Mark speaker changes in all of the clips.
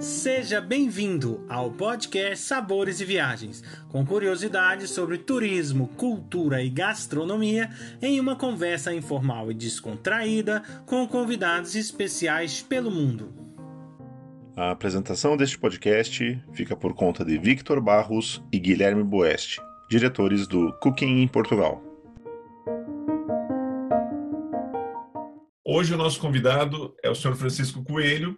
Speaker 1: Seja bem-vindo ao podcast Sabores e Viagens, com curiosidades sobre turismo, cultura e gastronomia, em uma conversa informal e descontraída com convidados especiais pelo mundo.
Speaker 2: A apresentação deste podcast fica por conta de Victor Barros e Guilherme Boeste, diretores do Cooking em Portugal.
Speaker 3: Hoje o nosso convidado é o senhor Francisco Coelho,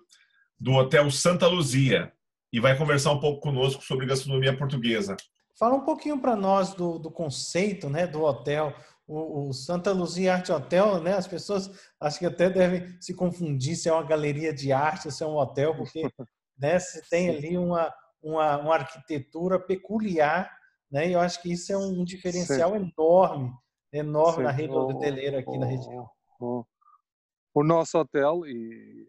Speaker 3: do Hotel Santa Luzia, e vai conversar um pouco conosco sobre gastronomia portuguesa.
Speaker 1: Fala um pouquinho para nós do, do, conceito né, do hotel, o, o, Santa Luzia Arte Hotel, né? As pessoas acho que até devem se confundir se é uma galeria de arte ou se é um hotel, porque né, se tem ali uma, uma, uma, arquitetura peculiar, né? E eu acho que isso é um diferencial Sim. enorme, enorme Sim. na rede hoteleira aqui na região
Speaker 4: o nosso hotel, e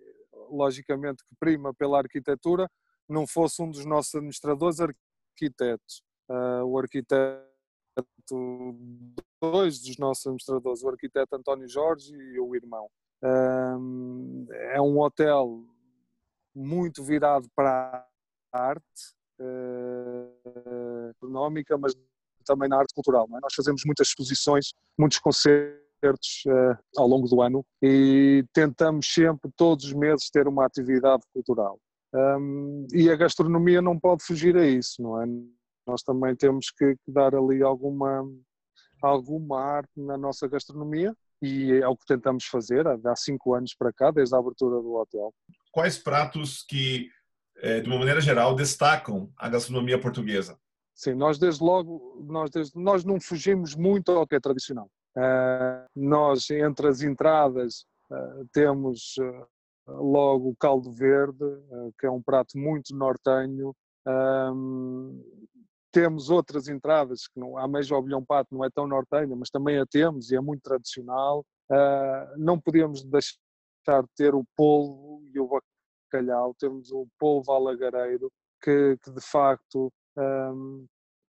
Speaker 4: logicamente que prima pela arquitetura, não fosse um dos nossos administradores arquitetos. Uh, o arquiteto, dois dos nossos administradores, o arquiteto António Jorge e o irmão. Uh, é um hotel muito virado para a arte uh, económica, mas também na arte cultural. É? Nós fazemos muitas exposições, muitos concertos concertos uh, ao longo do ano e tentamos sempre, todos os meses, ter uma atividade cultural. Um, e a gastronomia não pode fugir a isso, não é? Nós também temos que, dar ali alguma, alguma arte na nossa gastronomia e é o que tentamos fazer há cinco anos para cá, desde a abertura do hotel.
Speaker 3: Quais pratos que, eh, de uma maneira geral, destacam a gastronomia portuguesa?
Speaker 4: Sim, nós desde logo, nós, desde, nós não fugimos muito ao que é tradicional. Nós, entre as entradas, uh, temos uh, logo o caldo verde, que é um prato muito nortenho. temos outras entradas, que a ameijo ao pato não é tão nortenha, mas também a temos e é muito tradicional. não podíamos deixar de ter o polvo e o bacalhau, temos o polvo alagareiro, que, que de facto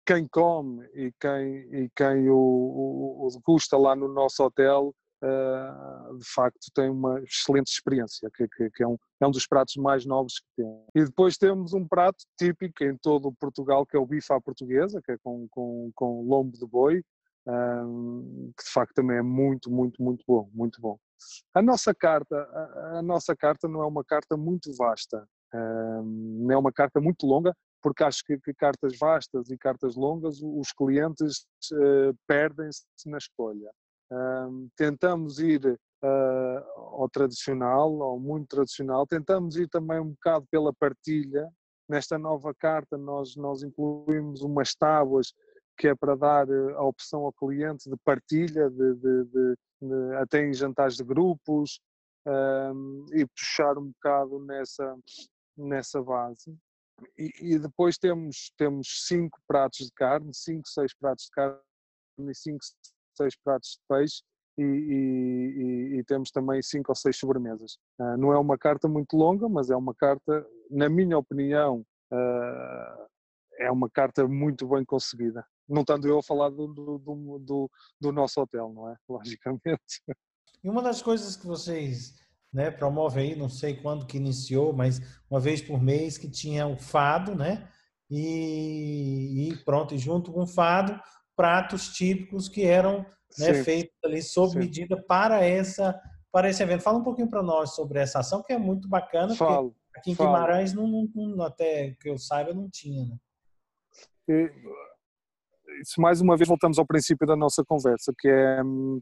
Speaker 4: quem come e quem, e quem o, o, o degusta lá no nosso hotel, uh, de facto tem uma excelente experiência, que, que, que, é, um, é um dos pratos mais novos que tem. E depois temos um prato típico em todo Portugal, que é o bife à portuguesa, que é com, com, com lombo de boi, um, que de facto também é muito, muito, muito bom, muito bom. A nossa carta, a, a nossa carta não é uma carta muito vasta, um, não é uma carta muito longa, porque acho que, que, cartas vastas e cartas longas os clientes uh, perdem-se na escolha. Tentamos ir uh, ao tradicional, ao muito tradicional, tentamos ir também um bocado pela partilha. Nesta nova carta nós, nós incluímos umas tábuas que é para dar eh, a opção ao cliente de partilha, de, de, de, de até em jantares de grupos, um, e puxar um bocado nessa, nessa base. E, depois temos, temos cinco pratos de carne, cinco, seis pratos de carne e cinco, seis pratos de peixe e, e, e temos também cinco ou seis sobremesas. Uh, não é uma carta muito longa, mas é uma carta, na minha opinião, uh, é uma carta muito bem conseguida. Não estando eu a falar do, do, do, do nosso hotel, não é? Logicamente.
Speaker 1: E uma das coisas que vocês né, promove aí, não sei quando que iniciou, mas uma vez por mês que tinha o fado, né? E, e pronto, e junto com o fado, pratos típicos que eram né, feitos ali sob Sim. medida para essa para esse evento. Fala um pouquinho para nós sobre essa ação, que é muito bacana,
Speaker 4: falo,
Speaker 1: porque aqui em falo. Guimarães, não, não, até que eu saiba, não tinha. Né?
Speaker 4: E, isso, mais uma vez, voltamos ao princípio da nossa conversa, que é hum,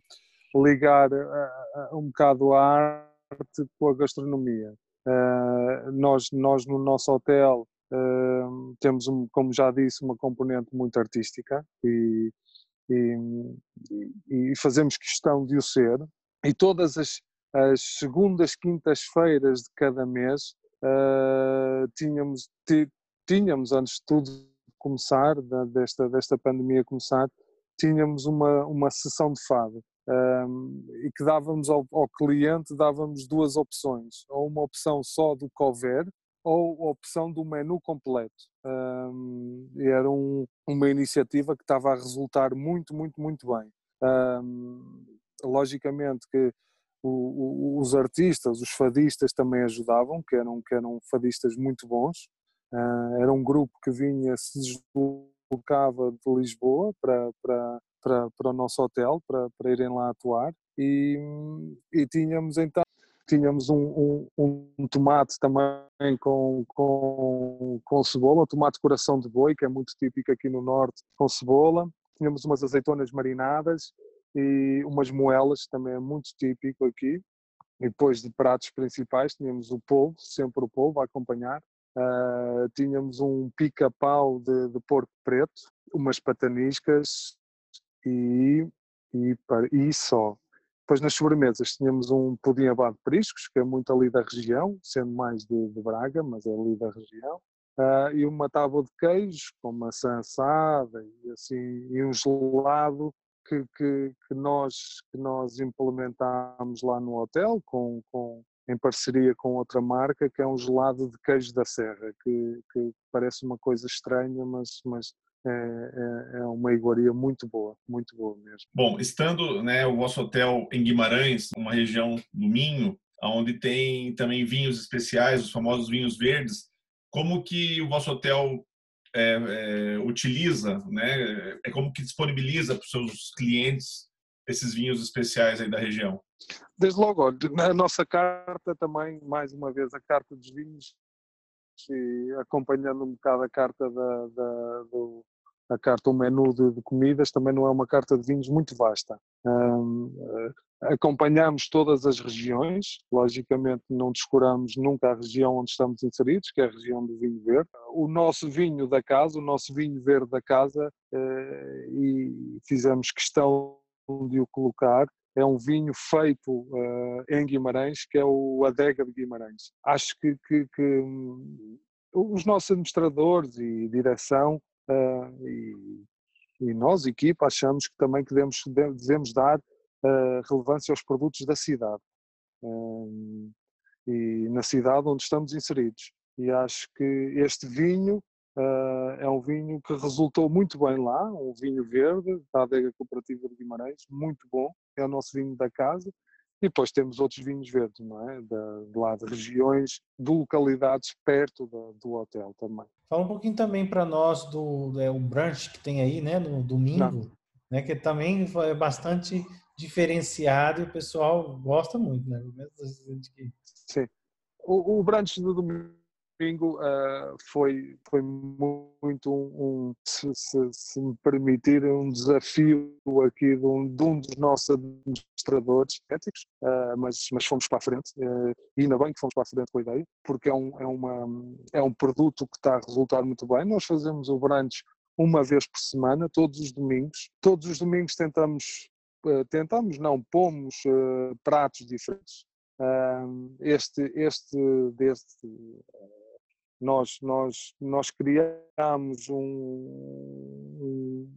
Speaker 4: ligar uh, um bocado a com a gastronomia. Uh, nós, nós no nosso hotel uh, temos, um, como já disse, uma componente muito artística e, e, e fazemos questão de o ser. E todas as, as segundas, quintas-feiras de cada mês uh, tínhamos, tínhamos, antes de tudo começar, desta, desta pandemia começar, tínhamos uma, uma sessão de fado um, e que dávamos ao, ao, cliente dávamos duas opções, ou uma opção só do cover ou a opção do menu completo. Um, era um, uma iniciativa que estava a resultar muito, muito, muito bem. Logicamente que o, o, os artistas, os fadistas também ajudavam, que eram, que eram fadistas muito bons. Uh, era um grupo que vinha, se deslocava de Lisboa para, para, para, para o nosso hotel, para, para irem lá atuar. E, e tínhamos então tínhamos um, um, um, tomate também com, com, com cebola, tomate coração de boi, que é muito típico aqui no norte, com cebola. Tínhamos umas azeitonas marinadas e umas moelas, também é muito típico aqui. E depois de pratos principais tínhamos o polvo, sempre o polvo a acompanhar. Uh, tínhamos um pica-pau de, de, porco preto, umas pataniscas e, e, e só. Depois nas sobremesas tínhamos um pudim abado de periscos, que é muito ali da região, sendo mais de, de Braga, mas é ali da região. Uh, e uma tábua de queijo com maçã assada e assim e um gelado que, que, que, nós, que nós implementámos lá no hotel com, com, em parceria com outra marca, que é um gelado de queijo da serra, que, que parece uma coisa estranha, mas, mas é, é, é, uma iguaria muito boa, muito boa mesmo.
Speaker 3: Bom, estando né, o vosso hotel em Guimarães, uma região do Minho, onde tem também vinhos especiais, os famosos vinhos verdes, como que o vosso hotel é, é, utiliza, né? É como que disponibiliza para os seus clientes esses vinhos especiais aí da região?
Speaker 4: Desde logo, na nossa carta também, mais uma vez, a carta dos vinhos, e acompanhando um bocado a carta da, da do, a carta, o menu de, de, comidas, também não é uma carta de vinhos muito vasta. Um, acompanhamos todas as regiões, logicamente não descuramos nunca a região onde estamos inseridos, que é a região do vinho verde. O nosso vinho da casa, o nosso vinho verde da casa, eh, e fizemos questão de o colocar, é um vinho feito uh, em Guimarães, que é o Adega de Guimarães. Acho que, que, que um, os nossos administradores e direção uh, e, e, nós, equipa, achamos que também devemos, devemos dar uh, relevância aos produtos da cidade um, e na cidade onde estamos inseridos. E acho que este vinho Uh, é um vinho que resultou muito bem lá, um vinho verde da adega cooperativa de Guimarães, muito bom, é o nosso vinho da casa. E depois temos outros vinhos verdes, não é? De, de lá de regiões, de localidades perto do, do hotel também.
Speaker 1: Fala um pouquinho também para nós do é, o brunch que tem aí, né, no domingo, não. né, que também é bastante diferenciado e o pessoal gosta muito, né?
Speaker 4: Sim. O, o brunch do domingo domingo uh, foi, foi muito um, um se, se, se, me permitir, um desafio aqui de um, de um dos nossos administradores éticos, uh, mas, mas fomos para a frente, uh, e ainda bem que fomos para a frente com a ideia, porque é um, é uma, é um produto que está a resultar muito bem. Nós fazemos o brunch uma vez por semana, todos os domingos. Todos os domingos tentamos, tentamos não, pomos pratos diferentes. este, este, deste nós, nós, nós criamos um, um,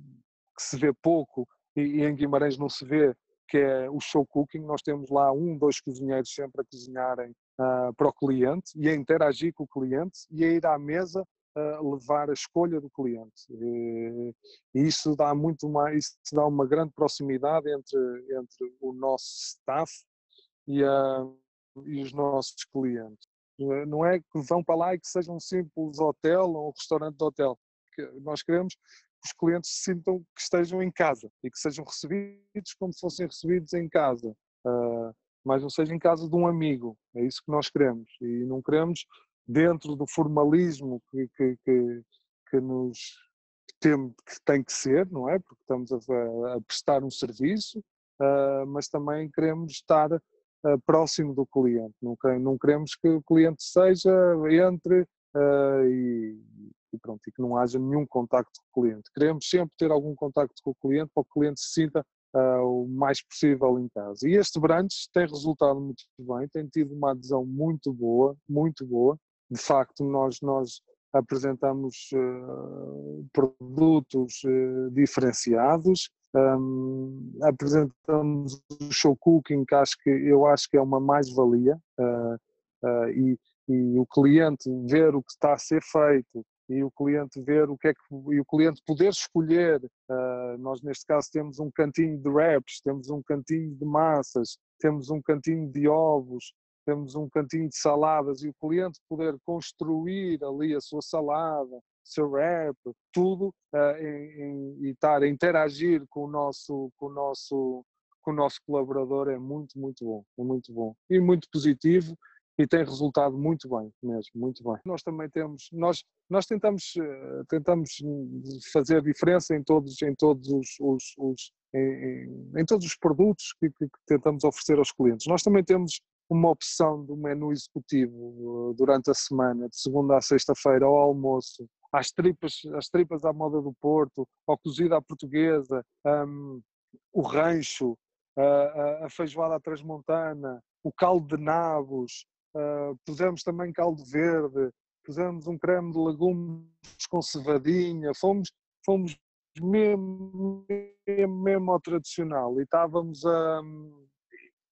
Speaker 4: que se vê pouco e, e, em Guimarães não se vê, que é o show cooking. Nós temos lá um, dois cozinheiros sempre a cozinharem uh, para o cliente e a interagir com o cliente e a ir à mesa uh, levar a escolha do cliente. E, e isso dá muito mais, isso dá uma grande proximidade entre, entre o nosso staff e, uh, e os nossos clientes. Não é que vão para lá e que seja um simples hotel ou um restaurante de hotel. Nós queremos que os clientes se sintam que estejam em casa e que sejam recebidos como se fossem recebidos em casa. Uh, mas não seja em casa de um amigo. É isso que nós queremos. E não queremos dentro do formalismo que, que, que, que nos tem, que tem que ser, não é? Porque estamos a, a prestar um serviço, uh, mas também queremos estar uh, próximo do cliente. Não, não, queremos que o cliente seja, entre uh, e, e, pronto, e que não haja nenhum contacto com o cliente. Queremos sempre ter algum contacto com o cliente para que o cliente se sinta uh, o mais possível em casa. E este brunch tem resultado muito bem, tem tido uma adesão muito boa, muito boa. De facto, nós, nós apresentamos uh, produtos uh, diferenciados, um, apresentamos o show cooking, que acho que eu acho que é uma mais-valia, uh, uh, e, e, o cliente ver o que está a ser feito e o cliente ver o que é que e o cliente poder escolher. Uh, nós neste caso temos um cantinho de wraps, temos um cantinho de massas, temos um cantinho de ovos, temos um cantinho de saladas e o cliente poder construir ali a sua salada, seu wrap, tudo uh, em, em, e estar a interagir com o nosso, com o nosso, com o nosso colaborador é muito, muito bom, é muito bom e muito positivo e tem resultado muito bem mesmo, muito bem. Nós também temos, nós, nós tentamos, eh, tentamos fazer diferença em todos, em todos os, os, os em, em, todos os produtos que, que, que, tentamos oferecer aos clientes. Nós também temos uma opção do menu executivo eh, durante a semana, de segunda a sexta-feira, ao almoço, às tripas, às tripas à moda do Porto, ao cozido à portuguesa, um, o rancho, a, a feijoada à transmontana, o caldo de nabos, uh, pusemos também caldo verde, pusemos um creme de legumes com cevadinha, fomos, fomos mesmo, mesmo, mesmo ao tradicional e estávamos a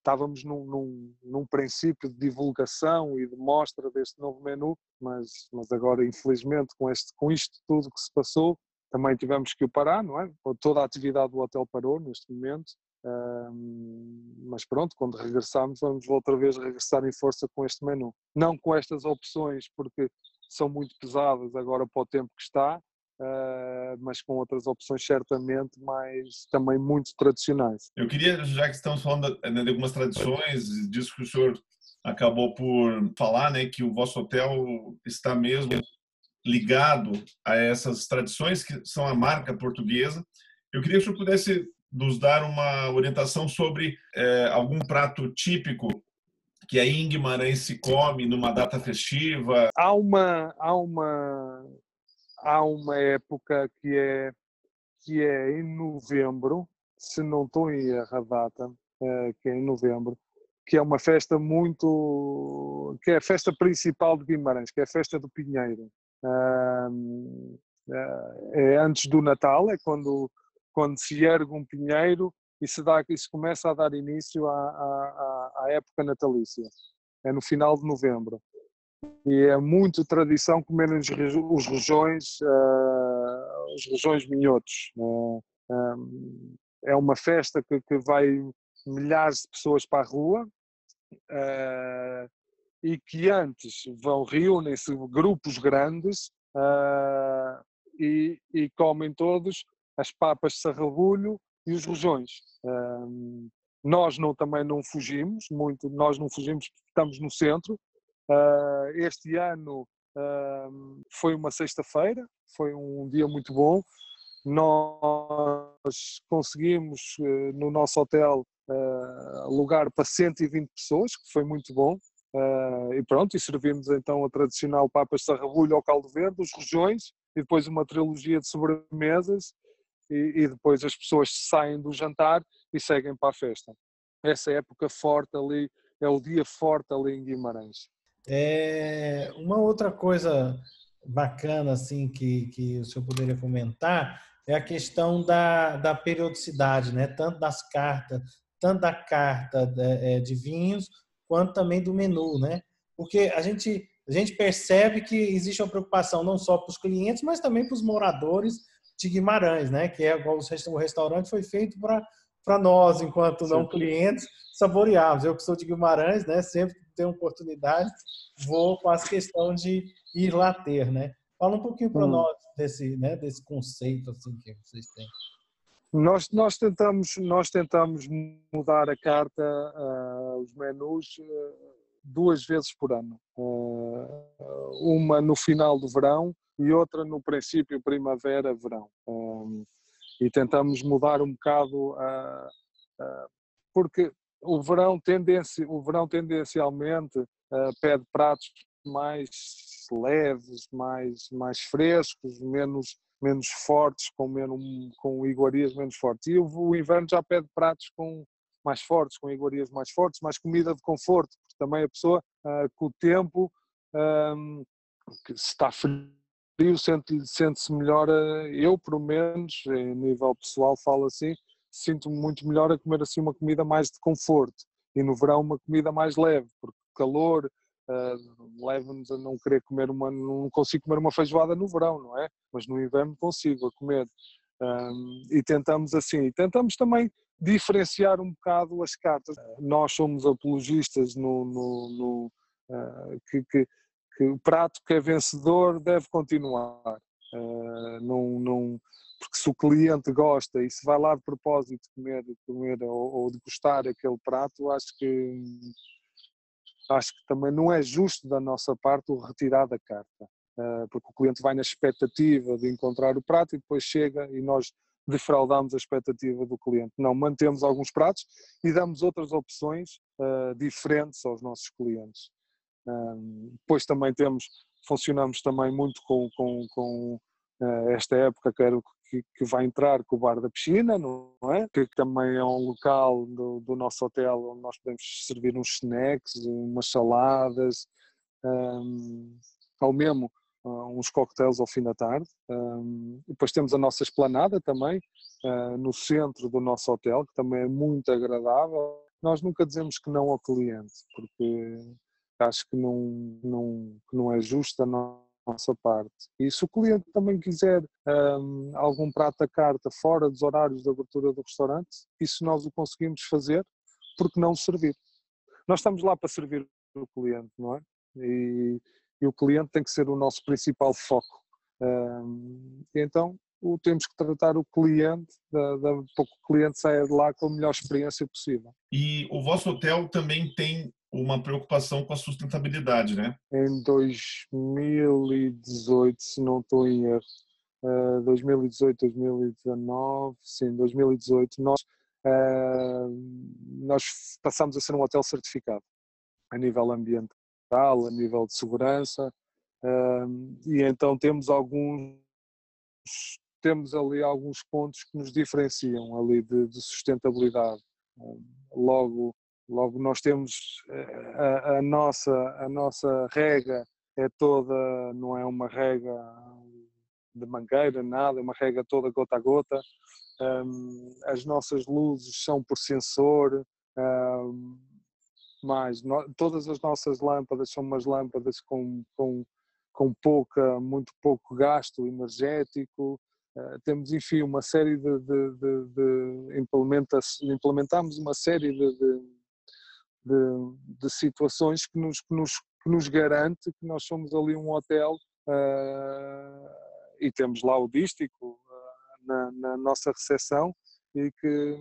Speaker 4: estávamos num, num, num, princípio de divulgação e de mostra deste novo menu, mas, mas agora, infelizmente, com, este, com isto tudo que se passou, também tivemos que o parar, não é? Toda a atividade do hotel parou neste momento, mas pronto, quando regressarmos, vamos outra vez regressar em força com este menu. Não com estas opções, porque são muito pesadas agora para o tempo que está, Uh, mas com outras opções certamente mais também muito tradicionais.
Speaker 3: Eu queria, já que estamos falando de, de algumas tradições, disso que o senhor acabou por falar, né, que o vosso hotel está mesmo ligado a essas tradições que são a marca portuguesa. Eu queria que o senhor pudesse nos dar uma orientação sobre é, algum prato típico que aí em Guimarães se come numa data festiva.
Speaker 4: Há uma, há uma há uma época que é, que é em novembro, se não estou em erro a data, é, que é em novembro, que é uma festa muito. que é a festa principal de Guimarães, que é a festa do Pinheiro. É, é antes do Natal, é quando, quando se ergue um pinheiro e se, dá, e se começa a dar início à, à, à época natalícia. É no final de novembro e é muito tradição comer os, rojões, uh, os rojões minhotos. Um, é uma festa que, que, vai milhares de pessoas para a rua uh, e que antes vão reúnem-se grupos grandes e, e, comem todos as papas de sarrabulho e os rojões. nós não, também não fugimos muito, nós não fugimos, estamos no centro, Uh, este ano uh, foi uma sexta-feira, foi um dia muito bom. Nós conseguimos uh, no nosso hotel lugar para 120 pessoas, que foi muito bom. e pronto, e servimos então a tradicional papas sarrabulho ao caldo verde, os rojões, e depois uma trilogia de sobremesas, e, e depois as pessoas saem do jantar e seguem para a festa. Essa época forte ali, é o dia forte ali em Guimarães.
Speaker 1: É, uma outra coisa bacana assim que, que o senhor poderia comentar é a questão da, da periodicidade, né? tanto das cartas, tanto da carta de, é, de vinhos, quanto também do menu, né? Porque a gente, a gente percebe que existe uma preocupação não só para os clientes, mas também para os moradores de Guimarães, né? Que é igual o restaurante foi feito para nós, enquanto não clientes, saborearmos. Eu que sou de Guimarães, né? Sempre tenho oportunidade, vou com as questões de ir lá ter, né? Fala um pouquinho para hum. nós desse, né, desse conceito assim que vocês têm.
Speaker 4: Nós, nós, tentamos, nós tentamos mudar a carta, uh, os menus, uh, duas vezes por ano. Uh, uma no final do verão e outra no princípio primavera-verão. e tentamos mudar um bocado, porque o verão, tendenci, o verão tendencialmente uh, pede pratos mais leves, mais, mais frescos, menos, menos fortes, com, menos, com iguarias menos fortes. E o, o inverno já pede pratos com mais fortes, com iguarias mais fortes, mais comida de conforto, porque também a pessoa, uh, com o tempo, um, que se está frio, sente-se sente melhor, uh, eu pelo menos, em nível pessoal falo assim, sinto-me muito melhor a comer assim uma comida mais de conforto e no verão uma comida mais leve, porque calor uh, leva-nos a não querer comer uma, não consigo comer uma feijoada no verão, não é? Mas no inverno consigo a comer. Um, e tentamos assim, e tentamos também diferenciar um bocado as cartas. Nós somos apologistas no, no, no uh, que, que, que, o prato que é vencedor deve continuar. Uh, não, não, porque se o cliente gosta e se vai lá de propósito comer, comer ou, ou degustar aquele prato, acho que acho que também não é justo da nossa parte o retirar da carta, uh, porque o cliente vai na expectativa de encontrar o prato e depois chega e nós defraudamos a expectativa do cliente. Não, mantemos alguns pratos e damos outras opções uh, diferentes aos nossos clientes. Depois também temos, funcionamos também muito com, com, com uh, esta época, quero que, que, vai entrar com o bar da piscina, não é? Que também é um local do, do nosso hotel onde nós podemos servir uns snacks, umas saladas, um, ao mesmo uh, uns coquetéis ao fim da tarde. Um, depois temos a nossa esplanada também, uh, no centro do nosso hotel, que também é muito agradável. Nós nunca dizemos que não ao cliente, porque acho que não, não, que não é justo a nossa parte. E se o cliente também quiser um, algum prato à carta fora dos horários de abertura do restaurante, isso nós o conseguimos fazer, porque não servir? Nós estamos lá para servir o cliente, não é? E, e o cliente tem que ser o nosso principal foco. Um, então, o, temos que tratar o cliente, da, da, para que o cliente saia de lá com a melhor experiência possível.
Speaker 3: E o vosso hotel também tem uma preocupação com a sustentabilidade, né?
Speaker 4: Em 2018, se não estou em erro, uh, 2018, 2019, sim, 2018, nós, uh, nós passamos a ser um hotel certificado a nível ambiental a nível de segurança, e então temos alguns temos ali alguns pontos que nos diferenciam ali de, de sustentabilidade. Logo, logo nós temos eh, a, a, nossa a nossa rega é toda não é uma rega de mangueira nada, é uma rega toda gota a gota. as nossas luzes são por sensor mais. todas as nossas lâmpadas são umas lâmpadas com, com, com pouca, muito pouco gasto energético. Uh, temos, enfim, uma série de, de, de, de implementa implementamos uma série de, de, de, situações que nos, que, nos, que nos garante que nós somos ali um hotel uh, e temos lá o dístico uh, na, na nossa recepção e que,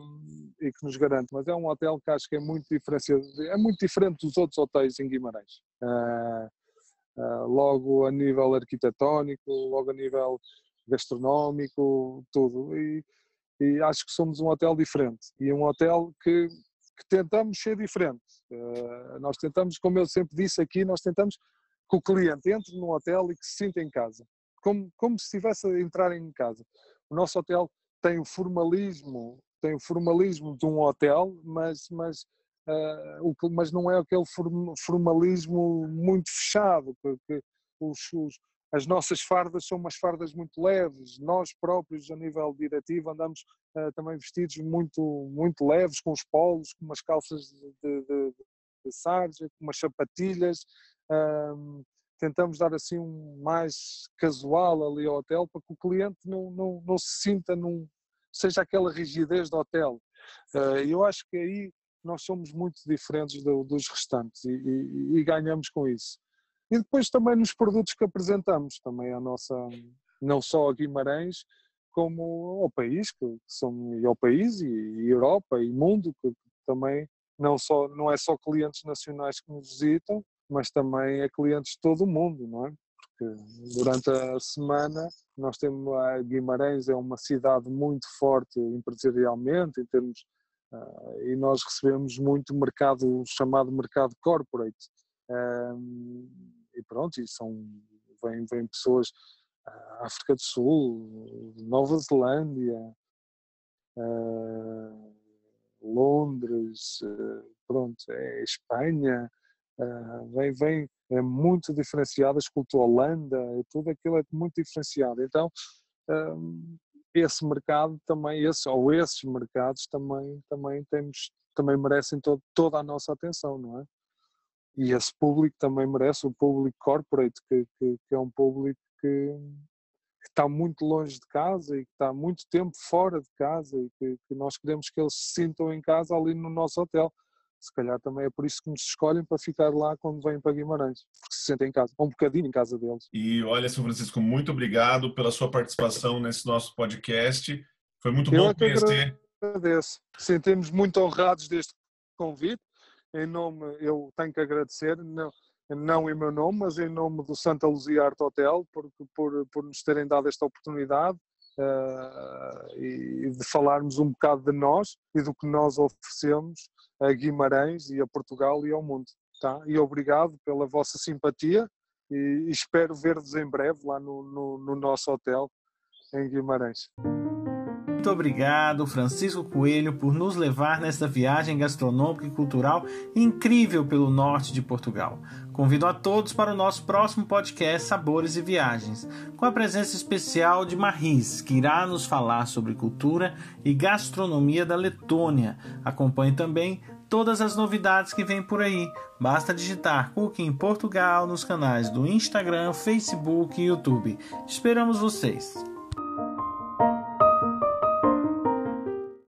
Speaker 4: e que nos garante. Mas é um hotel que acho que é muito diferenciado, é muito diferente dos outros hotéis em Guimarães. Uh, logo a nível arquitetónico, logo a nível gastronómico, tudo. E, e, acho que somos um hotel diferente e um hotel que, que tentamos ser diferente. Uh, nós tentamos, como eu sempre disse aqui, nós tentamos que o cliente entre num hotel e que se sinta em casa, como, como se estivesse a entrar em casa. O nosso hotel tem o formalismo, tem o formalismo de um hotel, mas, mas, uh, o, mas não é aquele formalismo muito fechado, porque os, os, as nossas fardas são umas fardas muito leves, nós próprios a nível diretivo andamos uh, também vestidos muito, muito leves, com os polos, com umas calças de, de, de sarja, com umas sapatilhas, uh, tentamos dar assim um mais casual ali ao hotel para que o cliente não, não, não se sinta num, seja aquela rigidez do hotel. Eh, eu acho que aí nós somos muito diferentes do, dos restantes e, e, e, ganhamos com isso. E depois também nos produtos que apresentamos, também a nossa, não só a Guimarães, como ao país, que são, e ao país e, e Europa e mundo, que também não, só, não é só clientes nacionais que nos visitam, mas também é clientes de todo o mundo, não é? Porque durante a semana nós temos a Guimarães é uma cidade muito forte empresarialmente em termos uh, e nós recebemos muito mercado chamado mercado corporate e pronto e são vêm vem pessoas uh, África do Sul Nova Zelândia uh, Londres pronto é Espanha vem vem é muito diferenciado, escuto Holanda, tudo aquilo é muito diferenciado. Então, esse mercado também, esse, ou esses mercados também, também temos, também merecem todo, toda a nossa atenção, não é? E esse público também merece, o público corporate, que, que, que é um público que, que, está muito longe de casa e que está muito tempo fora de casa e que, que nós queremos que eles se sintam em casa ali no nosso hotel se calhar também é por isso que nos escolhem para ficar lá quando vêm para Guimarães, porque se sentem em casa, um bocadinho em casa deles.
Speaker 3: E olha, São Francisco, muito obrigado pela sua participação nesse nosso podcast. Foi muito
Speaker 4: Eu
Speaker 3: bom
Speaker 4: é
Speaker 3: conhecer.
Speaker 4: Agradeço. Sentimos muito honrados deste convite. Em nome, eu tenho que agradecer, não, não em meu nome, mas em nome do Santa Luzia Art Hotel, por, por, por nos terem dado esta oportunidade uh, e de falarmos um bocado de nós e do que nós oferecemos a Guimarães e a Portugal e ao mundo. Tá? E obrigado pela vossa simpatia e, espero ver-vos em breve lá no, no, no nosso hotel em Guimarães.
Speaker 1: Muito obrigado, Francisco Coelho, por nos levar nesta viagem gastronômica e cultural incrível pelo norte de Portugal. Convido a todos para o nosso próximo podcast Sabores e Viagens, com a presença especial de Maris, que irá nos falar sobre cultura e gastronomia da Letônia. Acompanhe também todas as novidades que vêm por aí. Basta digitar Cooking Portugal nos canais do Instagram, Facebook e YouTube. Esperamos vocês!